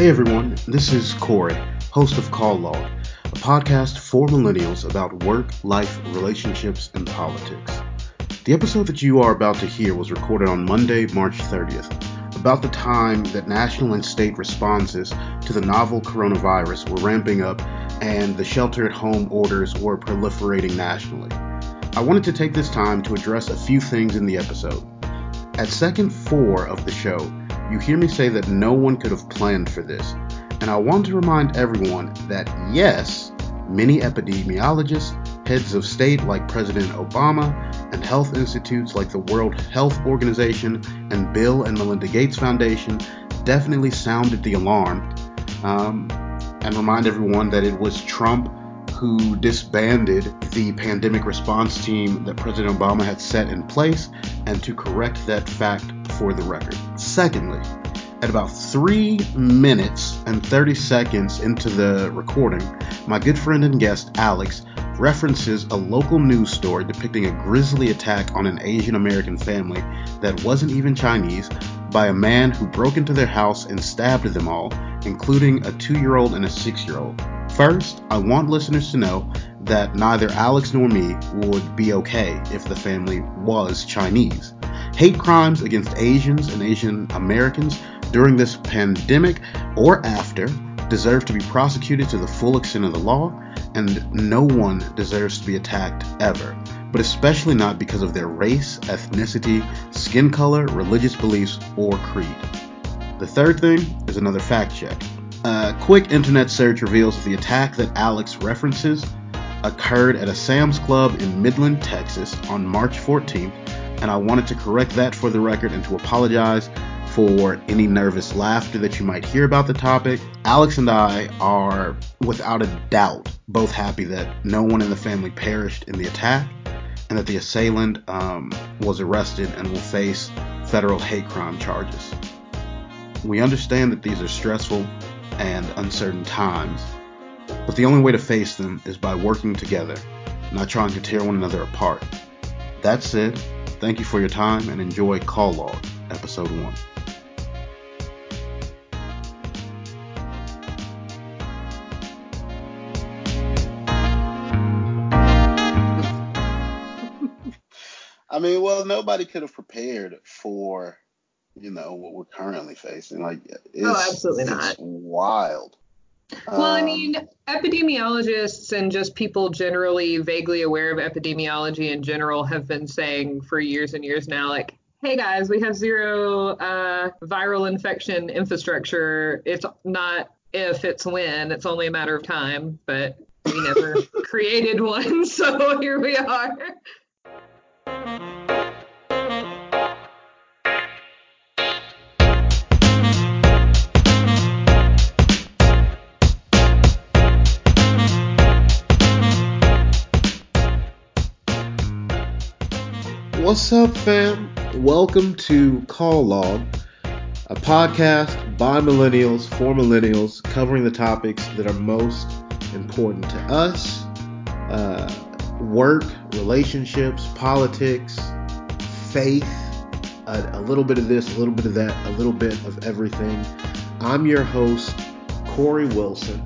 Hey everyone, this is Corey, host of Call Log, a podcast for millennials about work, life, relationships, and politics. The episode that you are about to hear was recorded on Monday, March 30th, about the time that national and state responses to the novel coronavirus were ramping up and the shelter at home orders were proliferating nationally. I wanted to take this time to address a few things in the episode. At second four of the show, you hear me say that no one could have planned for this, and I want to remind everyone that yes, many epidemiologists, heads of state like President Obama, and health institutes like the World Health Organization and Bill and Melinda Gates Foundation definitely sounded the alarm. Um, and remind everyone that it was Trump who disbanded the pandemic response team that President Obama had set in place and to correct that fact for the record. Secondly, at about 3 minutes and 30 seconds into the recording, my good friend and guest Alex references a local news story depicting a grisly attack on an Asian American family that wasn't even Chinese by a man who broke into their house and stabbed them all, including a two year old and a six year old. First, I want listeners to know that neither Alex nor me would be okay if the family was Chinese. Hate crimes against Asians and Asian Americans during this pandemic or after deserve to be prosecuted to the full extent of the law, and no one deserves to be attacked ever, but especially not because of their race, ethnicity, skin color, religious beliefs, or creed. The third thing is another fact check. A quick internet search reveals the attack that Alex references occurred at a Sam's Club in Midland, Texas on March 14th, and I wanted to correct that for the record and to apologize for any nervous laughter that you might hear about the topic. Alex and I are, without a doubt, both happy that no one in the family perished in the attack and that the assailant um, was arrested and will face federal hate crime charges. We understand that these are stressful and uncertain times. But the only way to face them is by working together, not trying to tear one another apart. That said, thank you for your time and enjoy Call Log, Episode 1. I mean, well, nobody could have prepared for you know what we're currently facing. Like, oh, it's, oh, absolutely it's not. Wild. Well, I Um, mean, epidemiologists and just people generally vaguely aware of epidemiology in general have been saying for years and years now, like, hey guys, we have zero uh, viral infection infrastructure. It's not if, it's when. It's only a matter of time, but we never created one, so here we are. What's up, fam? Welcome to Call Log, a podcast by millennials for millennials covering the topics that are most important to us uh, work, relationships, politics, faith, a, a little bit of this, a little bit of that, a little bit of everything. I'm your host, Corey Wilson.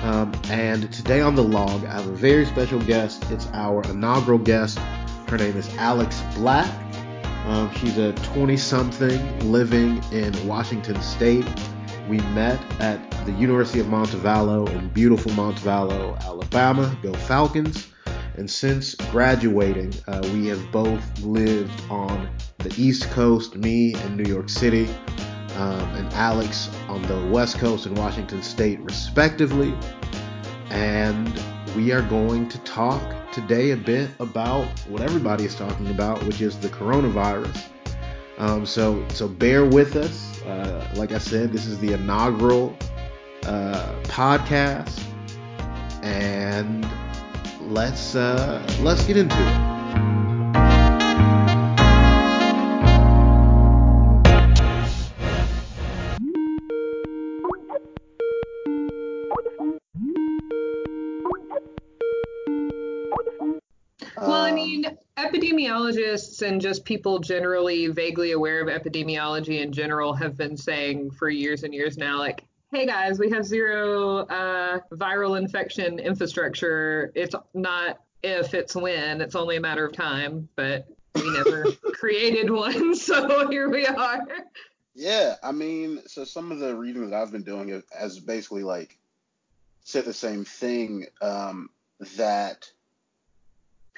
Um, and today on the log, I have a very special guest. It's our inaugural guest. Her name is Alex Black. Um, she's a 20 something living in Washington State. We met at the University of Montevallo in beautiful Montevallo, Alabama. Go Falcons. And since graduating, uh, we have both lived on the East Coast, me in New York City, um, and Alex on the West Coast in Washington State, respectively. And we are going to talk today a bit about what everybody is talking about, which is the coronavirus. Um, so, so bear with us. Uh, like I said, this is the inaugural uh, podcast, and let's uh, let's get into it. Epidemiologists and just people generally vaguely aware of epidemiology in general have been saying for years and years now, like, hey guys, we have zero uh, viral infection infrastructure. It's not if, it's when. It's only a matter of time, but we never created one, so here we are. Yeah, I mean, so some of the reading that I've been doing has basically like said the same thing um, that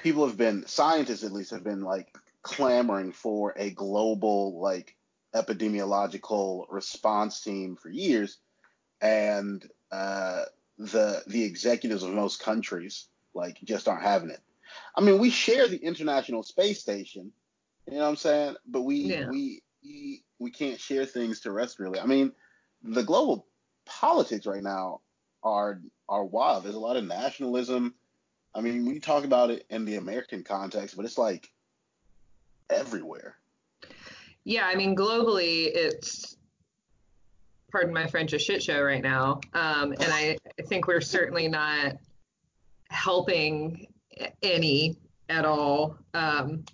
people have been, scientists at least, have been like clamoring for a global like epidemiological response team for years, and uh, the the executives of most countries like just aren't having it. I mean, we share the International Space Station, you know what I'm saying? But we yeah. we we we can't share things terrestrially. I mean, the global politics right now are are wild. There's a lot of nationalism. I mean, we talk about it in the American context, but it's like everywhere. Yeah, I mean, globally, it's pardon my French, a shit show right now. Um, and I, I think we're certainly not helping any at all. Um,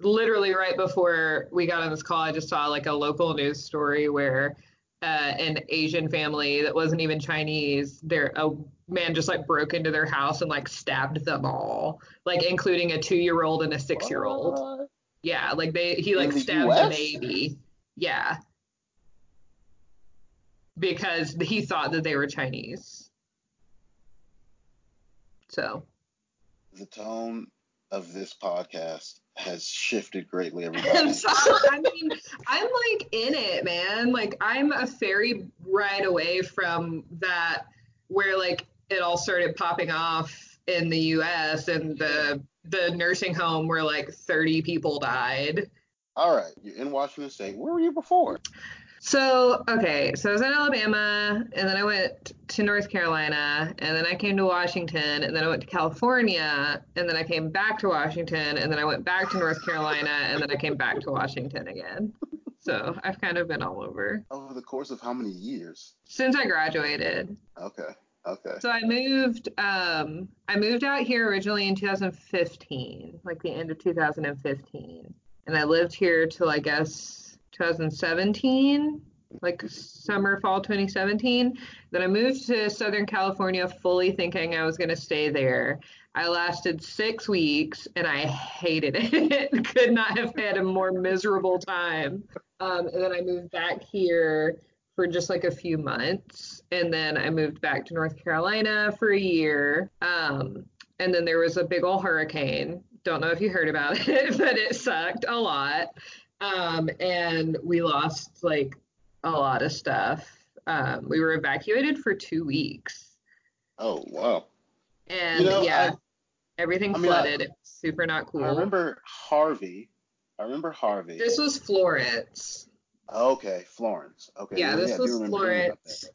literally right before we got on this call, I just saw like a local news story where uh, an Asian family that wasn't even Chinese, there a man just like broke into their house and like stabbed them all, like including a two year old and a six year old. Yeah, like they he like the stabbed US? the baby. Yeah. Because he thought that they were Chinese. So the tone of this podcast has shifted greatly everybody. so, I mean, I'm like in it, man. Like I'm a ferry right away from that where like it all started popping off in the US and the the nursing home where like 30 people died. All right, you're in Washington State. Where were you before? So, okay, so I was in Alabama, and then I went to North Carolina, and then I came to Washington, and then I went to California, and then I came back to Washington, and then I went back to North Carolina, and then I came back to Washington again. So I've kind of been all over. Over the course of how many years? Since I graduated. Okay. Okay. So I moved um I moved out here originally in 2015, like the end of 2015. And I lived here till I guess 2017, like summer, fall 2017. Then I moved to Southern California fully thinking I was going to stay there. I lasted six weeks and I hated it. Could not have had a more miserable time. Um, and then I moved back here for just like a few months. And then I moved back to North Carolina for a year. Um, and then there was a big old hurricane. Don't know if you heard about it, but it sucked a lot. Um, and we lost like a lot of stuff. Um, we were evacuated for two weeks. Oh wow! And you know, yeah, I, everything I mean, flooded. I, it was super not cool. I remember Harvey. I remember Harvey. This was Florence. Okay, Florence. Okay. Yeah, this yeah, was Florence.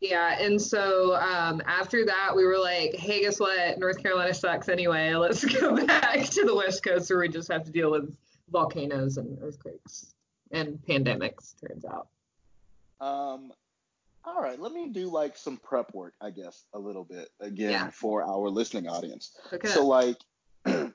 Yeah, and so um, after that, we were like, hey, guess what? North Carolina sucks anyway. Let's go back to the West Coast where we just have to deal with volcanoes and earthquakes and pandemics, turns out. Um, all right, let me do like some prep work, I guess, a little bit again yeah. for our listening audience. Okay. So, like, the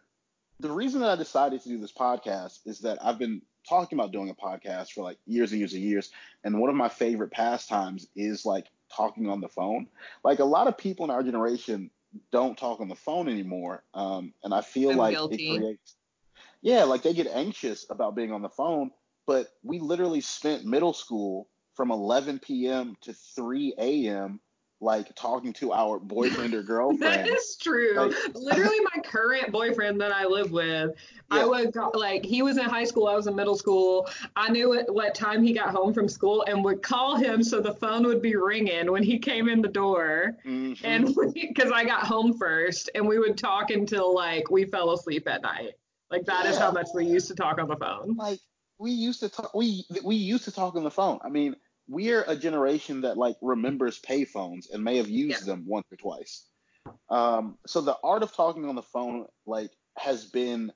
reason that I decided to do this podcast is that I've been talking about doing a podcast for like years and years and years. And one of my favorite pastimes is like talking on the phone. Like, a lot of people in our generation don't talk on the phone anymore. Um, and I feel I'm like guilty. it creates yeah, like they get anxious about being on the phone. But we literally spent middle school from 11 p.m. to 3 a.m. like talking to our boyfriend or girlfriend. that is true. Like, literally, my current boyfriend that I live with, yeah. I would like he was in high school, I was in middle school. I knew what, what time he got home from school and would call him so the phone would be ringing when he came in the door. Mm-hmm. And because I got home first, and we would talk until like we fell asleep at night. Like that yeah. is how much we used to talk on the phone. Like we used to talk we we used to talk on the phone. I mean, we're a generation that like remembers payphones and may have used yeah. them once or twice. Um, so the art of talking on the phone like has been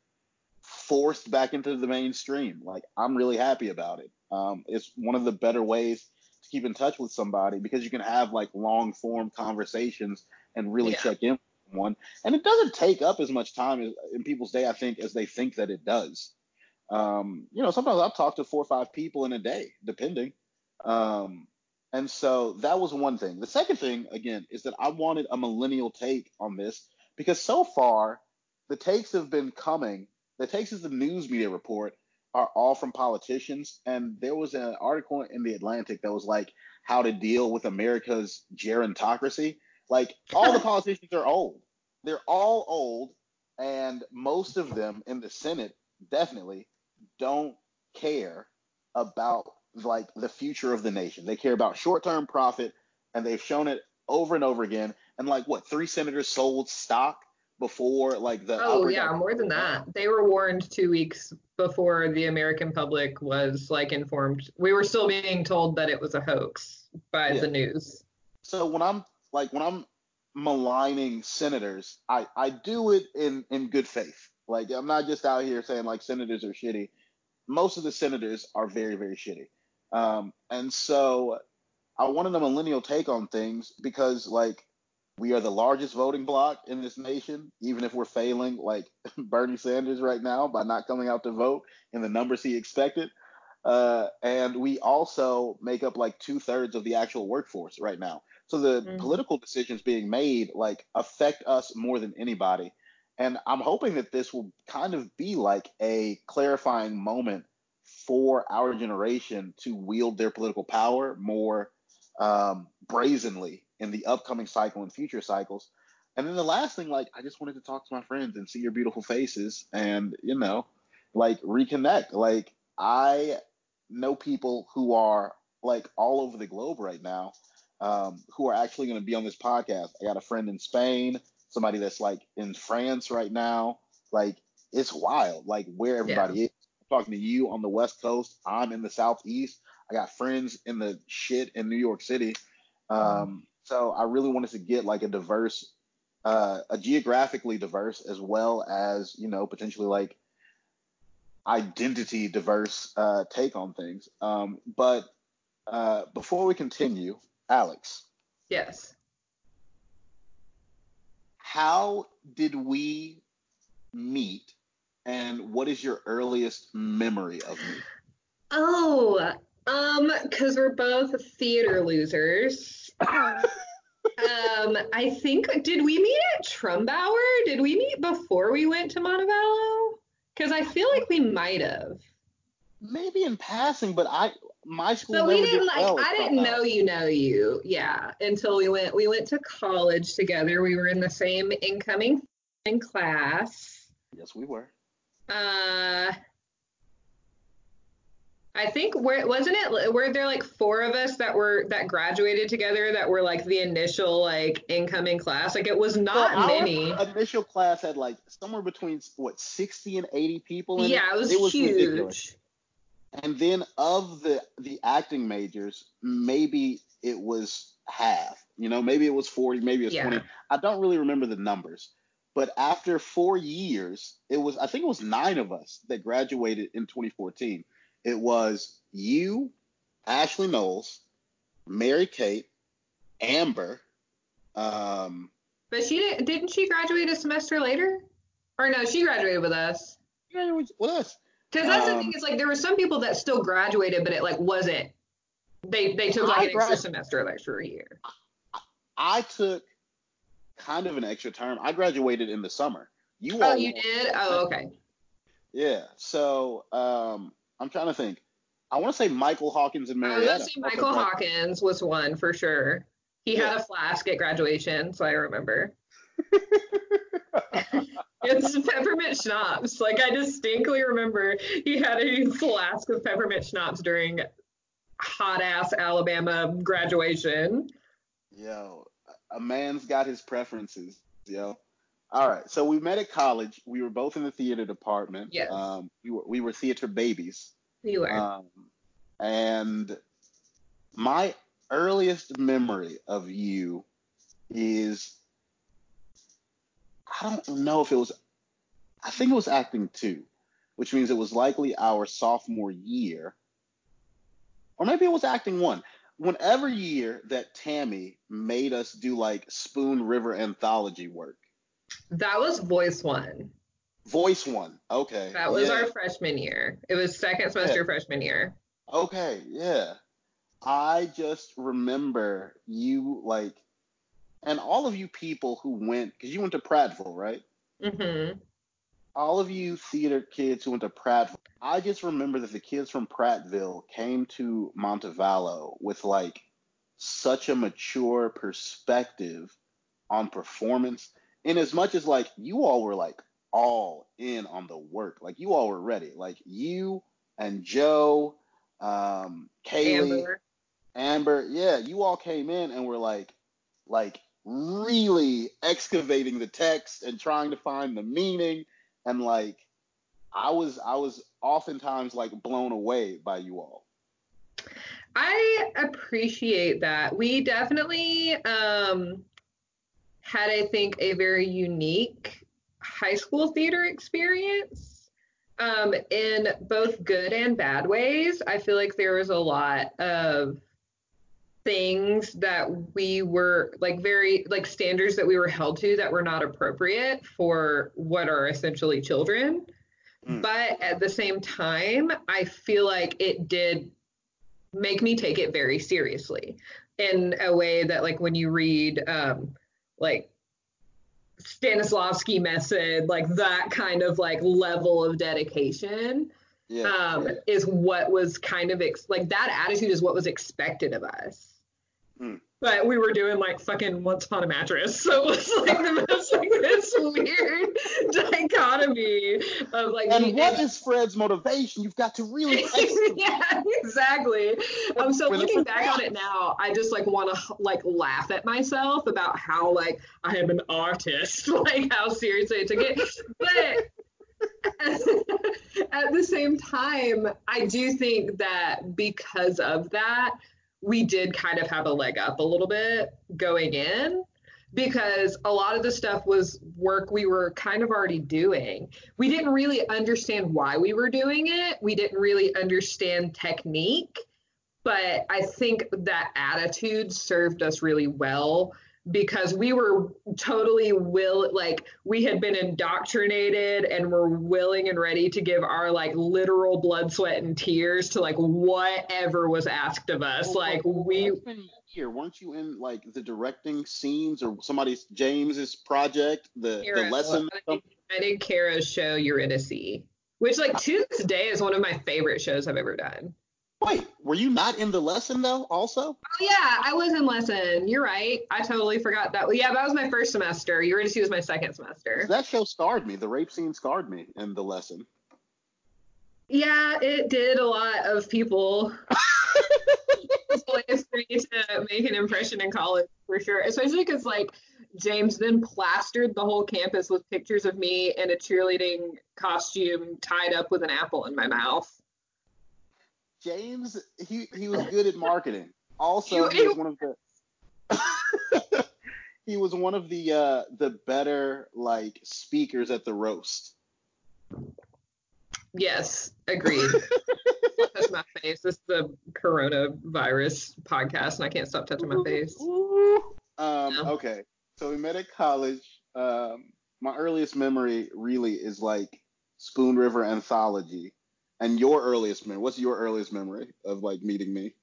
forced back into the mainstream. Like I'm really happy about it. Um, it's one of the better ways to keep in touch with somebody because you can have like long form conversations and really yeah. check in one, and it doesn't take up as much time in people's day, I think, as they think that it does. Um, you know, sometimes I'll talk to four or five people in a day, depending. Um, And so that was one thing. The second thing, again, is that I wanted a millennial take on this because so far the takes have been coming. The takes as the news media report are all from politicians. And there was an article in the Atlantic that was like how to deal with America's gerontocracy. Like all the politicians are old. They're all old, and most of them in the Senate definitely don't care about like the future of the nation. They care about short-term profit, and they've shown it over and over again. And like what, three senators sold stock before like the Oh yeah, more than that. They were warned two weeks before the American public was like informed. We were still being told that it was a hoax by yeah. the news. So when I'm like when I'm maligning senators, I, I do it in, in good faith. Like I'm not just out here saying like senators are shitty. Most of the senators are very, very shitty. Um, and so I wanted a millennial take on things because like we are the largest voting bloc in this nation, even if we're failing like Bernie Sanders right now by not coming out to vote in the numbers he expected. Uh, and we also make up like two thirds of the actual workforce right now. So the mm-hmm. political decisions being made like affect us more than anybody. And I'm hoping that this will kind of be like a clarifying moment for our generation to wield their political power more um, brazenly in the upcoming cycle and future cycles. And then the last thing, like, I just wanted to talk to my friends and see your beautiful faces and, you know, like reconnect. Like, I know people who are like all over the globe right now um, who are actually going to be on this podcast. I got a friend in Spain, somebody that's like in France right now. Like, it's wild, like, where everybody yeah. is. I'm talking to you on the West Coast. I'm in the Southeast. I got friends in the shit in New York City. Um, so I really wanted to get like a diverse, uh, a geographically diverse as well as, you know, potentially like identity diverse uh, take on things. Um, but uh, before we continue, Alex. Yes. How did we meet, and what is your earliest memory of me? Oh, um, because we're both theater losers. um, I think did we meet at Trumbauer? Did we meet before we went to Montevallo? Because I feel like we might have. Maybe in passing, but I my school. So we didn't like. Well I didn't know you know you. Yeah, until we went. We went to college together. We were in the same incoming class. Yes, we were. Uh, I think where wasn't it? Were there like four of us that were that graduated together that were like the initial like incoming class? Like it was not many. initial class had like somewhere between what sixty and eighty people. yeah, it, it was, it was huge. Ridiculous. And then of the the acting majors, maybe it was half. You know, maybe it was forty, maybe it was yeah. twenty. I don't really remember the numbers. But after four years, it was I think it was nine of us that graduated in 2014 it was you, Ashley Knowles, Mary Kate, Amber. Um, but she didn't. Didn't she graduate a semester later? Or no, she graduated with us. Yeah, with us. Because that's um, the thing is like there were some people that still graduated, but it like wasn't. They they took like I an extra semester, extra year. I took kind of an extra term. I graduated in the summer. You oh, you did? Oh, okay. Yeah. So um, I'm trying to think. I want to say Michael Hawkins and Marietta. I was say Michael Hawkins was one for sure. He yeah. had a flask at graduation, so I remember. it's peppermint schnapps. Like I distinctly remember he had a flask of peppermint schnapps during hot ass Alabama graduation. Yo, a man's got his preferences, yo. All right. So we met at college. We were both in the theater department. Yes. Um, we were we were theater babies. You were. Um, and my earliest memory of you is I don't know if it was I think it was acting two, which means it was likely our sophomore year. Or maybe it was acting one. Whenever year that Tammy made us do like Spoon River anthology work that was voice one. Voice one. Okay. That was yeah. our freshman year. It was second semester yeah. freshman year. Okay, yeah. I just remember you like, and all of you people who went, because you went to Prattville, right? Mm-hmm. All of you theater kids who went to Prattville, I just remember that the kids from Prattville came to Montevallo with like such a mature perspective on performance, in as much as like you all were like all in on the work, like you all were ready, like you and Joe, um, Kaylee. Amber. Amber, yeah, you all came in and were like, like really excavating the text and trying to find the meaning, and like, I was, I was oftentimes like blown away by you all. I appreciate that. We definitely um, had, I think, a very unique high school theater experience um, in both good and bad ways. I feel like there was a lot of things that we were like very like standards that we were held to that were not appropriate for what are essentially children. Mm. But at the same time, I feel like it did make me take it very seriously in a way that like when you read um like Stanislavski method, like that kind of like level of dedication Yeah. um, yeah. is what was kind of ex- like that attitude is what was expected of us. Hmm. But we were doing like fucking once upon a mattress, so it was like the most like this weird dichotomy of like. And what is Fred's motivation? You've got to really yeah, exactly. Um, so looking back on it now, I just like want to like laugh at myself about how like I am an artist, like how seriously I took it. But at the same time, I do think that because of that, we did kind of have a leg up a little bit going in because a lot of the stuff was work we were kind of already doing. We didn't really understand why we were doing it. We didn't really understand technique, but I think that attitude served us really well because we were totally will like we had been indoctrinated and were willing and ready to give our like literal blood sweat and tears to like whatever was asked of us Well, like well, we here. Weren't you in like the directing scenes or somebody's James's project, the the lesson? I did, I did Kara's show Eurydice, which like to this day is one of my favorite shows I've ever done. Wait, were you not in the lesson though? Also, Oh yeah, I was in lesson. You're right. I totally forgot that. Yeah, that was my first semester. Eurydice was my second semester. that show scarred me. The rape scene scarred me in the lesson. Yeah, it did a lot of people. It's ways for me to make an impression in college for sure, especially because like James then plastered the whole campus with pictures of me in a cheerleading costume tied up with an apple in my mouth. James, he he was good at marketing. Also, He- was one of the he was one of the uh the better like speakers at the roast. Yes, agreed. Touch my face. This is the coronavirus podcast, and I can't stop touching my face. Um, Yeah. okay, so we met at college. Um, my earliest memory really is like Spoon River Anthology. And your earliest memory? What's your earliest memory of like meeting me?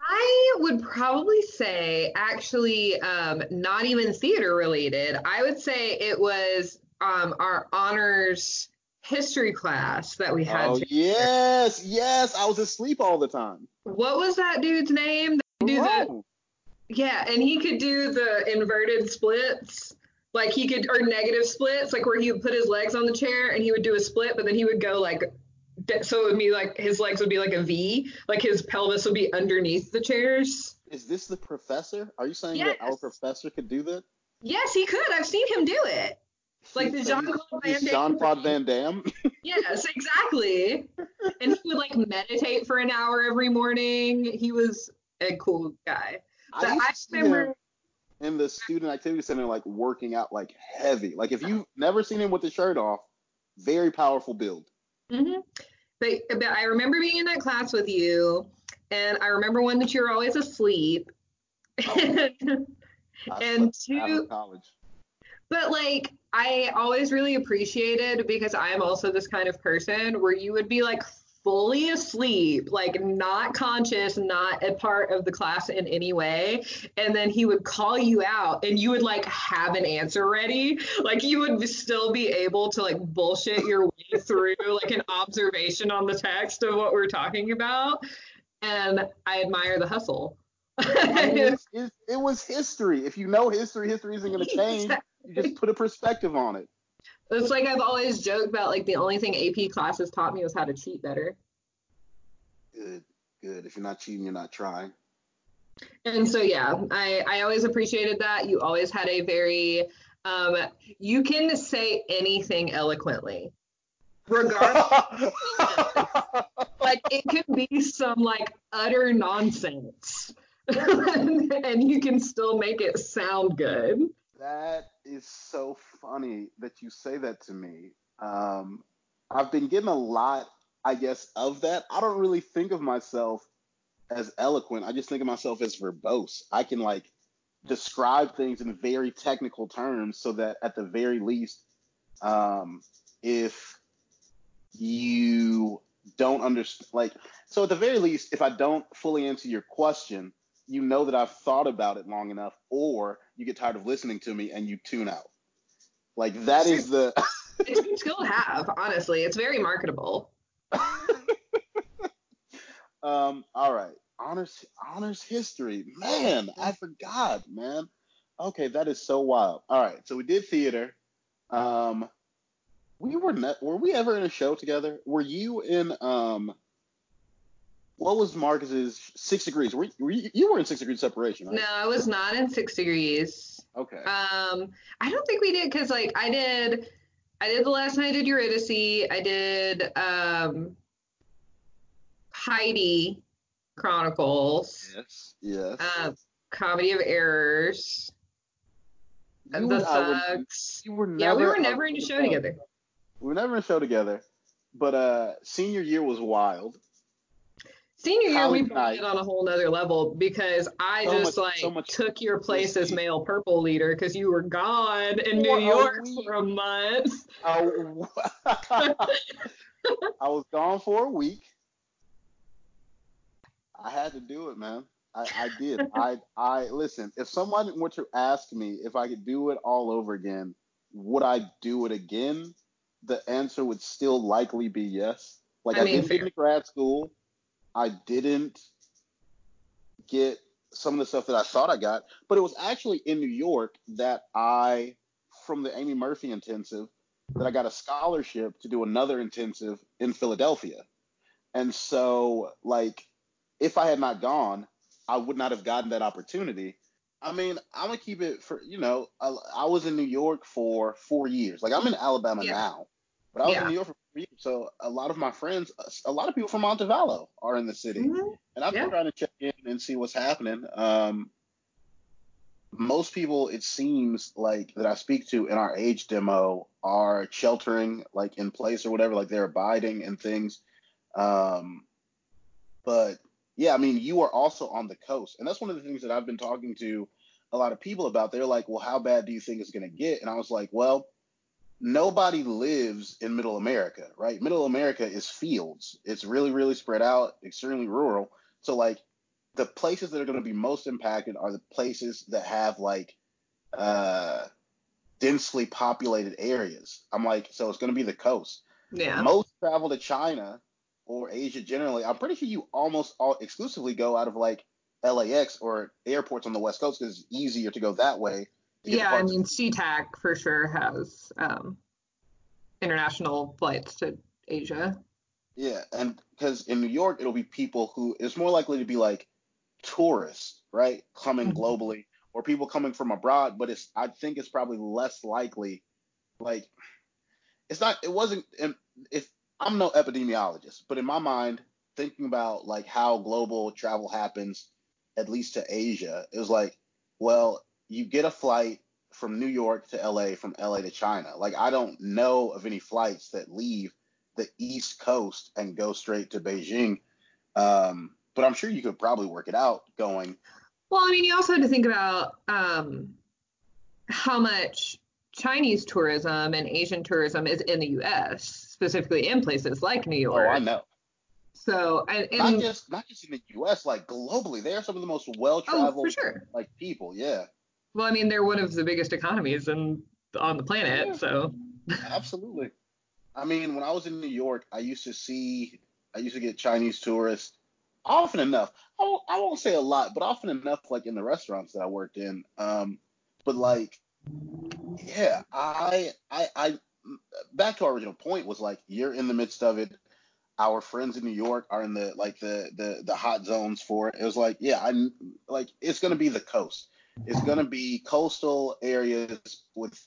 I would probably say, actually, um, not even theater related. I would say it was um, our honors history class that we had. Oh yes, yes. I was asleep all the time. What was that dude's name? That do the, yeah, and he could do the inverted splits. Like he could, or negative splits, like where he would put his legs on the chair and he would do a split, but then he would go like, so it would be like his legs would be like a V, like his pelvis would be underneath the chairs. Is this the professor? Are you saying that our professor could do that? Yes, he could. I've seen him do it. Like the He's- Jean-Claude Van Damme. Van Damme. Yes, exactly. and he would like meditate for an hour every morning. He was a cool guy. But I I remember in the student activity center like working out like heavy. Like if you've never seen him with the shirt off, very powerful build. hmm But, but I remember being in that class with you, and I remember one that you were always asleep. I And two- college. But like I always really appreciated because I'm also this kind of person where you would be like fully asleep, like not conscious, not a part of the class in any way. And then he would call you out and you would like have an answer ready. Like you would still be able to like bullshit your way through like an observation on the text of what we're talking about. And I admire the hustle. I mean, it's, it's, it was history. If you know history, history isn't going to change. You just put a perspective on it. It's like I've always joked about like the only thing AP classes taught me was how to cheat better. Good, good. If you're not cheating, you're not trying. And so yeah, I I always appreciated that. You always had a very um you can say anything eloquently. Regardless like it could be some like utter nonsense. and you can still make it sound good. That is so funny that you say that to me. Um, I've been getting a lot, I guess, of that. I don't really think of myself as eloquent. I just think of myself as verbose. I can like describe things in very technical terms so that at the very least, um, if you don't understand, like, so at the very least, if I don't fully answer your question, you know that I've thought about it long enough, or you get tired of listening to me and you tune out. Like that is the. it's a good skill to have, honestly. It's very marketable. um. All right. Honors honors history. Man, I forgot, man. Okay, that is so wild. All right, so we did theater. Um, we were ne- were we ever in a show together? Were you in um what was Marcus's six degrees? Were you, were you, you were in six degrees separation, right? No, I was not in six degrees. Okay. Um, I don't think we did because like I did, I did the last night I did Eurydice. I did um, Heidi Chronicles. Yes. Yes. Um, Comedy of Errors. You the and I were- Thugs. were never. Yeah, we were never in a show together. We were never in a show together. But uh, senior year was wild. Senior year, we night. bonded on a whole nother level because I So just much- like so much took your place as male purple leader because you were gone in New York week. for a month. I, oh, I was gone for a week. I had to do it, man. I, I did. I I listen. If someone were to ask me if I could do it all over again, would I do it again? The answer would still likely be yes. Like I I, mean, didn't fair. get into grad school. I didn't get some of the stuff that I thought I got, but it was actually in New York that I, from the Amy Murphy intensive, that I got a scholarship to do another intensive in Philadelphia. And so, like, if I had not gone, I would not have gotten that opportunity. I mean, I'm gonna keep it for you know. I, I was in New York for four years. Like I'm in Alabama Yeah. now, but I was Yeah. in New York for. So a lot of my friends, a lot of people from Montevallo are in the city, Mhm. and I've been Yeah. trying to check in and see what's happening. Um, most people, it seems like that I speak to in our age demo are sheltering, like in place or whatever, like they're abiding and things. Um, but yeah, I mean, you are also on the coast, and that's one of the things that I've been talking to a lot of people about. They're like, "Well, how bad do you think it's going to get?" And I was like, "Well, nobody lives in Middle America, right? Middle America is fields. It's really, really spread out, extremely rural. So like, the places that are going to be most impacted are the places that have like uh, densely populated areas. I'm like, so it's going to be the coast. Yeah. Most travel to China or Asia generally. I'm pretty sure you almost all exclusively go out of like LAX or airports on the West Coast because it's easier to go that way. To get to Yeah, I mean, SeaTac for sure has um, international flights to Asia. Yeah, and because in New York it'll be people who it's more likely to be like tourists, right, coming Mhm. globally, or people coming from abroad. But it's I think it's probably less likely. Like, it's not. It wasn't. If I'm no epidemiologist, but in my mind, thinking about like how global travel happens, at least to Asia, it was like, well, you get a flight from New York to LA, from LA to China. Like, I don't know of any flights that leave the East Coast and go straight to Beijing. Um, but I'm sure you could probably work it out going. Well, I mean, you also had to think about um, how much Chinese tourism and Asian tourism is in the U.S., specifically in places like New York. Oh. I know. So and, and not just not just in the U.S. like globally, they are some of the most well traveled oh, sure. like people. Yeah. Well, I mean, they're one of the biggest economies in, on the planet, yeah. so. Absolutely. I mean, when I was in New York, I used to see, I used to get Chinese tourists often enough. I won't, I won't say a lot, but often enough, like in the restaurants that I worked in. Um, but like, yeah, I, I, I, back to our original point was like, you're in the midst of it our friends in New York are in the like the the the hot zones for it. It was like, yeah, I'm like it's gonna be the coast. It's gonna be coastal areas with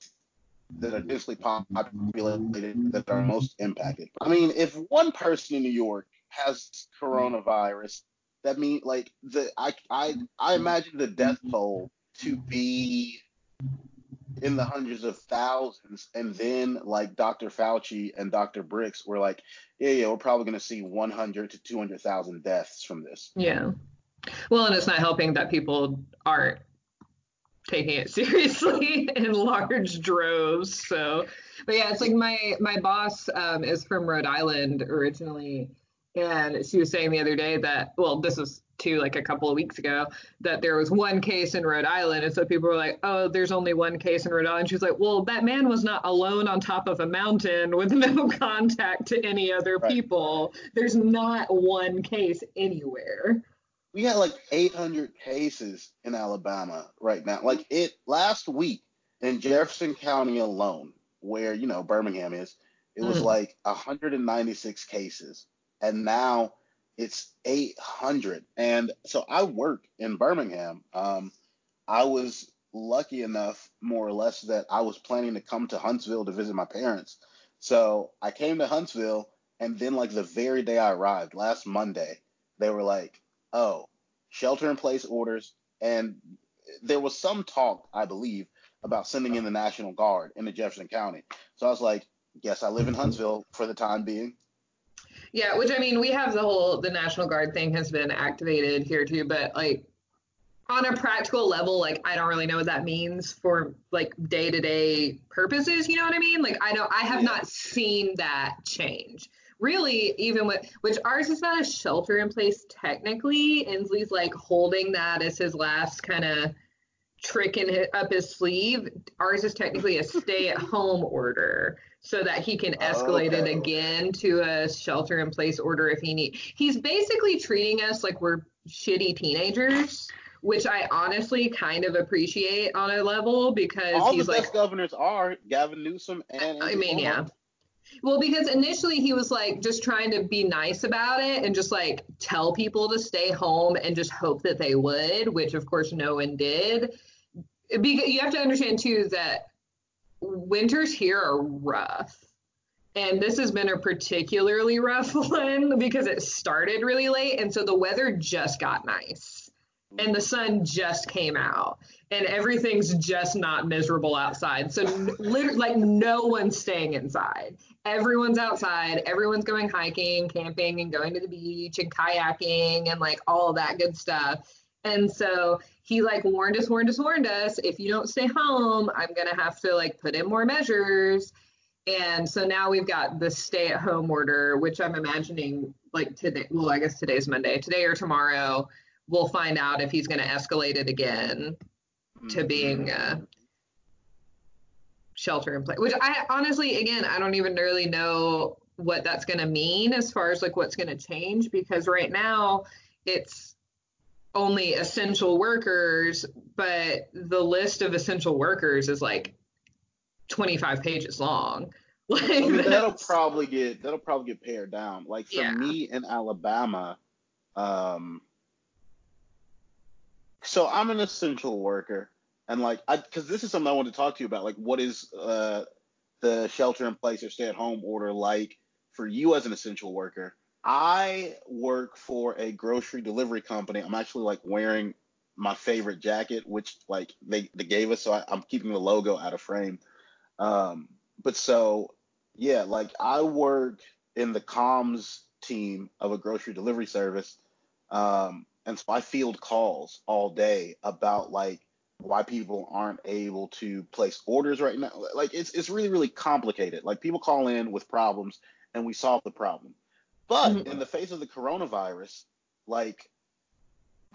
that are densely populated that are most impacted. I mean, if one person in New York has coronavirus, that means like the I I I imagine the death toll to be in the hundreds of thousands. And then like Dr. Fauci and Dr. Birx were like, yeah, yeah, we're probably going to see 100 to 200,000 deaths from this. Yeah. Well, and it's not helping that people aren't taking it seriously in large droves. So, but yeah, it's like my my boss um, is from Rhode Island originally, and she was saying the other day that well, this was to like a couple of weeks ago that there was one case in Rhode Island. And so people were like, oh, there's only one case in Rhode Island. She was like, well, that man was not alone on top of a mountain with no contact to any other right. people. There's not one case anywhere. We had like 800 cases in Alabama right now. Like it last week in Jefferson County alone, where, you know, Birmingham is, it was mm. like 196 cases. And now it's 800. And so I work in Birmingham. Um, I was lucky enough, more or less, that I was planning to come to Huntsville to visit my parents. So I came to Huntsville, and then, like, the very day I arrived, last Monday, they were like, oh, shelter in place orders. And there was some talk, I believe, about sending in the National Guard into Jefferson County. So I was like, yes, I live in Huntsville for the time being. Yeah, which I mean, we have the whole the National Guard thing has been activated here too, but like on a practical level, like I don't really know what that means for like day to day purposes. You know what I mean? Like I know I have yeah. not seen that change. Really, even with which ours is not a shelter in place technically. Inslee's like holding that as his last kind of trick in up his sleeve. Ours is technically a stay at home order so that he can escalate okay. it again to a shelter in place order if he need. He's basically treating us like we're shitty teenagers, which I honestly kind of appreciate on a level because all he's the like best governors are Gavin Newsom and I mean yeah. Well, because initially he was like just trying to be nice about it and just like tell people to stay home and just hope that they would, which of course no one did. Because you have to understand too that winters here are rough. And this has been a particularly rough one because it started really late. And so the weather just got nice and the sun just came out and everything's just not miserable outside. So, literally, like, no one's staying inside. Everyone's outside. Everyone's going hiking, camping, and going to the beach and kayaking and like all of that good stuff. And so he like warned us, warned us, warned us. If you don't stay home, I'm gonna have to like put in more measures. And so now we've got the stay at home order, which I'm imagining like today. Well, I guess today's Monday. Today or tomorrow, we'll find out if he's gonna escalate it again to mm-hmm. being uh, shelter in place. Which I honestly, again, I don't even really know what that's gonna mean as far as like what's gonna change because right now it's only essential workers, but the list of essential workers is like 25 pages long. Like I mean, that'll probably get that'll probably get pared down. Like for yeah. me in Alabama, um, so I'm an essential worker, and like I because this is something I want to talk to you about. Like, what is uh, the shelter in place or stay at home order like for you as an essential worker? I work for a grocery delivery company. I'm actually like wearing my favorite jacket, which like they, they gave us, so I, am keeping the logo out of frame. Um, but so yeah, like I work in the comms team of a grocery delivery service, um, and so I field calls all day about like why people aren't able to place orders right now. Like it's it's really really complicated. Like people call in with problems, and we solve the problem But Mhm. in the face of the coronavirus, like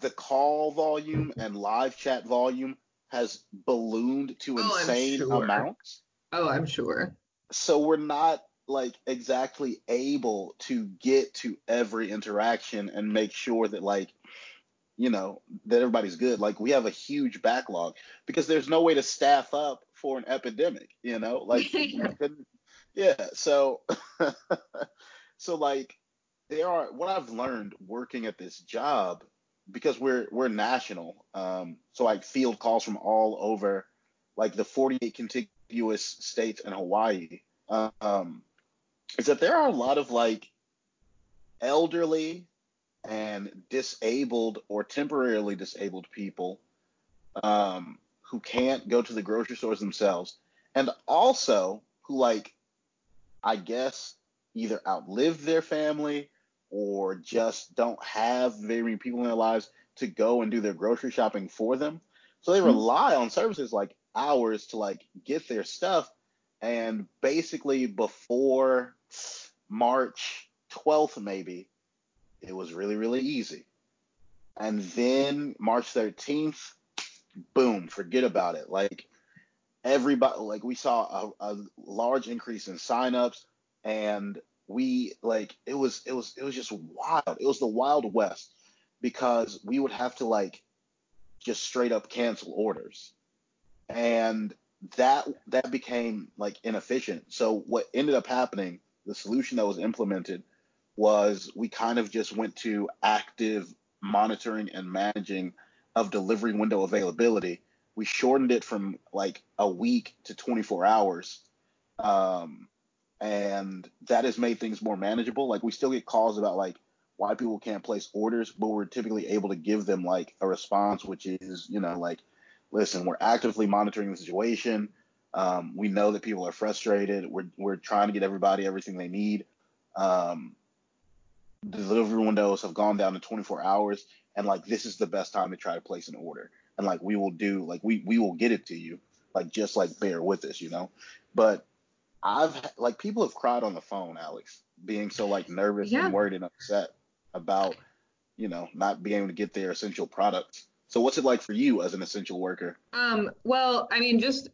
the call volume and live chat volume has ballooned to Oh, insane sure. amounts. Oh, I'm sure. So we're not like exactly able to get to every interaction and make sure that like you know that everybody's good. Like we have a huge backlog because there's no way to staff up for an epidemic, you know? Like yeah, so so like there are what I've learned working at this job because we're we're national. Um, so like field calls from all over, like the 48 contiguous states and Hawaii. Um, is that there are a lot of like elderly and disabled or temporarily disabled people um, who can't go to the grocery stores themselves, and also who like I guess either outlive their family or just don't have very many people in their lives to go and do their grocery shopping for them. So they Mhm. rely on services like ours to like get their stuff. And basically before March 12th, maybe, it was really, really easy. And then March 13th, boom, forget about it. Like everybody, like we saw a, a large increase in signups and we like it was it was it was just wild. It was the wild west because we would have to like just straight up cancel orders. And that that became like inefficient. So what ended up happening, the solution that was implemented was we kind of just went to active monitoring and managing of delivery window availability. We shortened it from like a week to 24 hours. Um, and that has made things more manageable. Like we still get calls about like why people can't place orders, but we're typically able to give them like a response, which is you know like, listen, we're actively monitoring the situation. Um, we know that people are frustrated. We're we're trying to get everybody everything they need. Um, the delivery windows have gone down to 24 hours, and like this is the best time to try to place an order. And like we will do, like we we will get it to you. Like just like bear with us, you know. But I've like people have cried on the phone, Alex, being so like nervous Yeah. and worried and upset about you know not being able to get their essential products. So what's it like for you as an essential worker? Um, well, I mean, just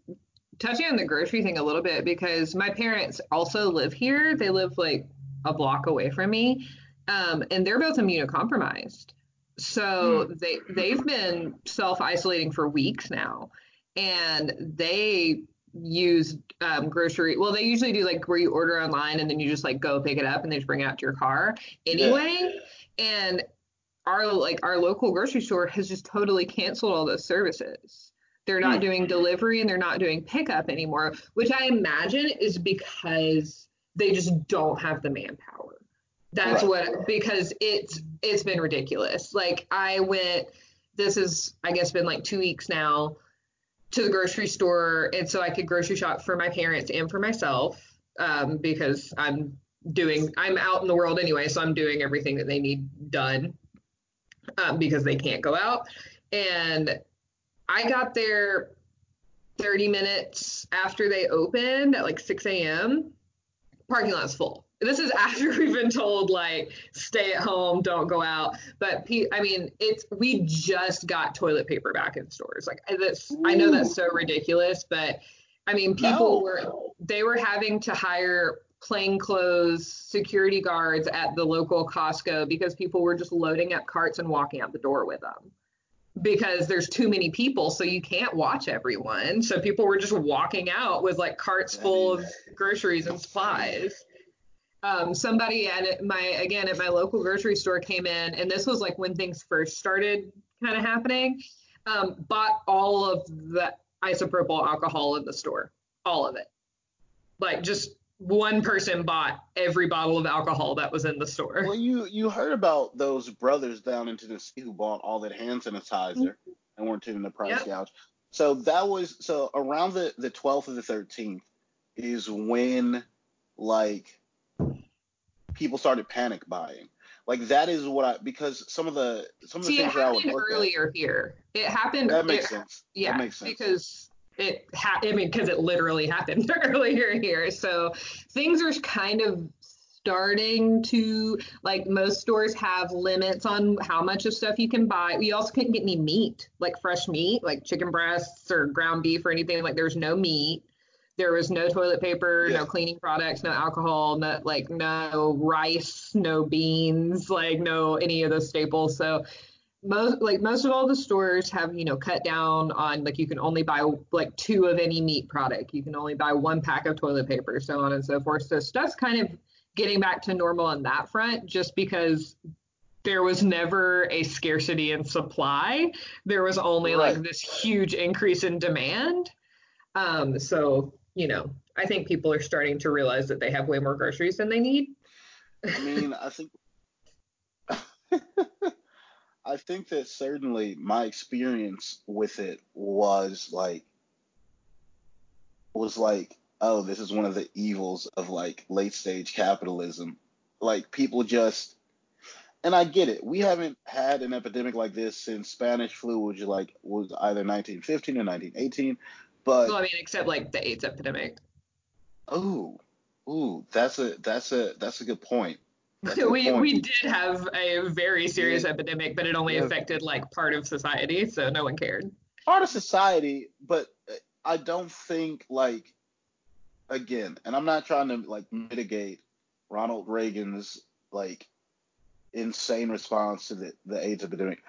touching on the grocery thing a little bit because my parents also live here. They live like a block away from me, um, and they're both immunocompromised. So they they've been self isolating for weeks now, and they use um, grocery. Well, they usually do like where you order online and then you just like go pick it up and they just bring it out to your car anyway. And our like our local grocery store has just totally canceled all those services. They're not Hmm. doing delivery and they're not doing pickup anymore, which I imagine is because they just don't have the manpower. That's Right. what because it's it's been ridiculous. Like I went this is I guess been like 2 weeks now to the grocery store and so I could grocery shop for my parents and for myself um, because I'm doing I'm out in the world anyway, so I'm doing everything that they need done um, because they can't go out. And I got there 30 minutes after they opened at like 6 a.m. Parking lot's full. This is after we've been told like stay at home, don't go out. But I mean, it's we just got toilet paper back in stores. Like this, I know that's so ridiculous, but I mean, people No. were they were having to hire plainclothes security guards at the local Costco because people were just loading up carts and walking out the door with them because there's too many people, so you can't watch everyone. So people were just walking out with like carts full of groceries and supplies. Um, somebody at my again at my local grocery store came in, and this was like when things first started kind of happening. Um, bought all of the isopropyl alcohol in the store, all of it. Like just one person bought every bottle of alcohol that was in the store. Well, you you heard about those brothers down in Tennessee who bought all that hand sanitizer mm-hmm. and weren't taking the price Yep. gouge. So that was so around the the 12th or the 13th is when like people started panic buying. Like that is what I because some of the some of the See, it things that I would happened earlier here. It happened. at that makes it- sense. Yeah, that makes sense. because it ha- I mean, because it literally happened earlier here. So things are kind of starting to like most stores have limits on how much of stuff you can buy. We also couldn't get any meat, like fresh meat, like chicken breasts or ground beef or anything. Like there's no meat. There was no toilet paper, Yeah. no cleaning products, no alcohol, no like no rice, no beans, like no any of those staples. So most like most of all the stores have you know cut down on like you can only buy like two of any meat product. You can only buy one pack of toilet paper so on and so forth. So stuff's kind of getting back to normal on that front just because there was never a scarcity in supply. There was only like this huge increase in demand. Um so you know i think people are starting to realize that they have way more groceries than they need. I mean, I think I think that certainly my experience with it was like was like, oh, this is one of the evils of like late stage capitalism. Like people just and I get it. We haven't had an epidemic like this since Spanish flu, which like was either 1915 or 1918. But well i mean except like the aids epidemic oh, ooh, that's a that's a that's a good point. That's we we did have a very serious Yeah. epidemic, but it only Yeah. affected like part of society, so no one cared. part of society, but I don't think like again, and I'm not trying to like mitigate Ronald Reagan's like insane response to the, the AIDS epidemic.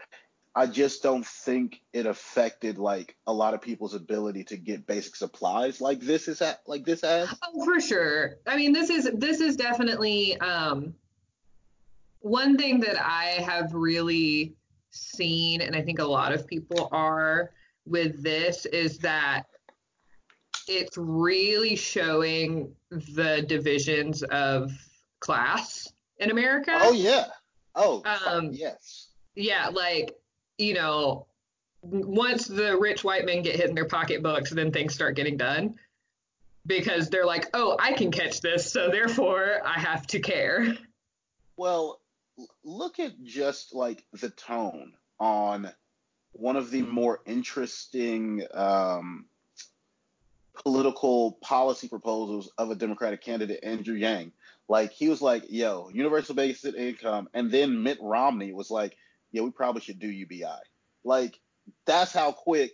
I just don't think it affected like a lot of people's ability to get basic supplies like this is at, like this has. Oh, for sure. I mean, this is this is definitely um, one thing that I have really seen, and I think a lot of people are with this, is that it's really showing the divisions of class in America. Oh yeah. Oh Um, yes. yeah, like, you know, once the rich white men get hit in their pocketbooks, then things start getting done because they're like, oh, I can catch this, so therefore I have to care. Well, look at just like the tone on one of the more interesting um, political policy proposals of a Democratic candidate, Andrew Yang. Like he was like, "Yo, universal basic income," and then Mitt Romney was like, "Yeah, we probably should do UBI." Like that's how quick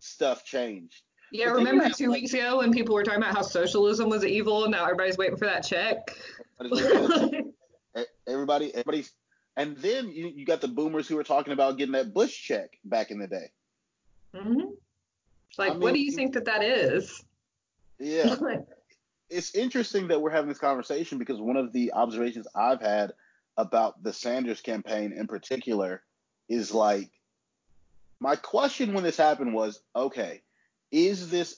stuff changed. Yeah, But remember two like- weeks ago when people were talking about how socialism was evil and now everybody's waiting for that check? Everybody, everybody's, and then you, you got the boomers who were talking about getting that Bush check back in the day. hmm Like, I what do you think that that is? Yeah, it's interesting that we're having this conversation because one of the observations I've had about the Sanders campaign in particular is like my question when this happened was okay is this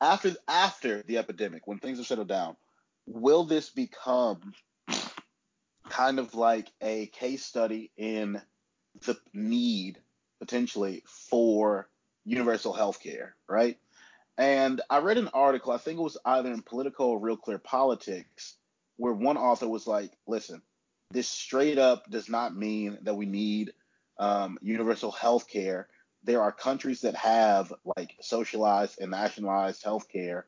after after the epidemic when things have settled down will this become kind of like a case study in the need potentially for universal health care right and I read an article, I think it was either in Politico or Real Clear Politics, where one author was like, listen, this straight up does not mean that we need um, universal health care. There are countries that have like socialized and nationalized health care.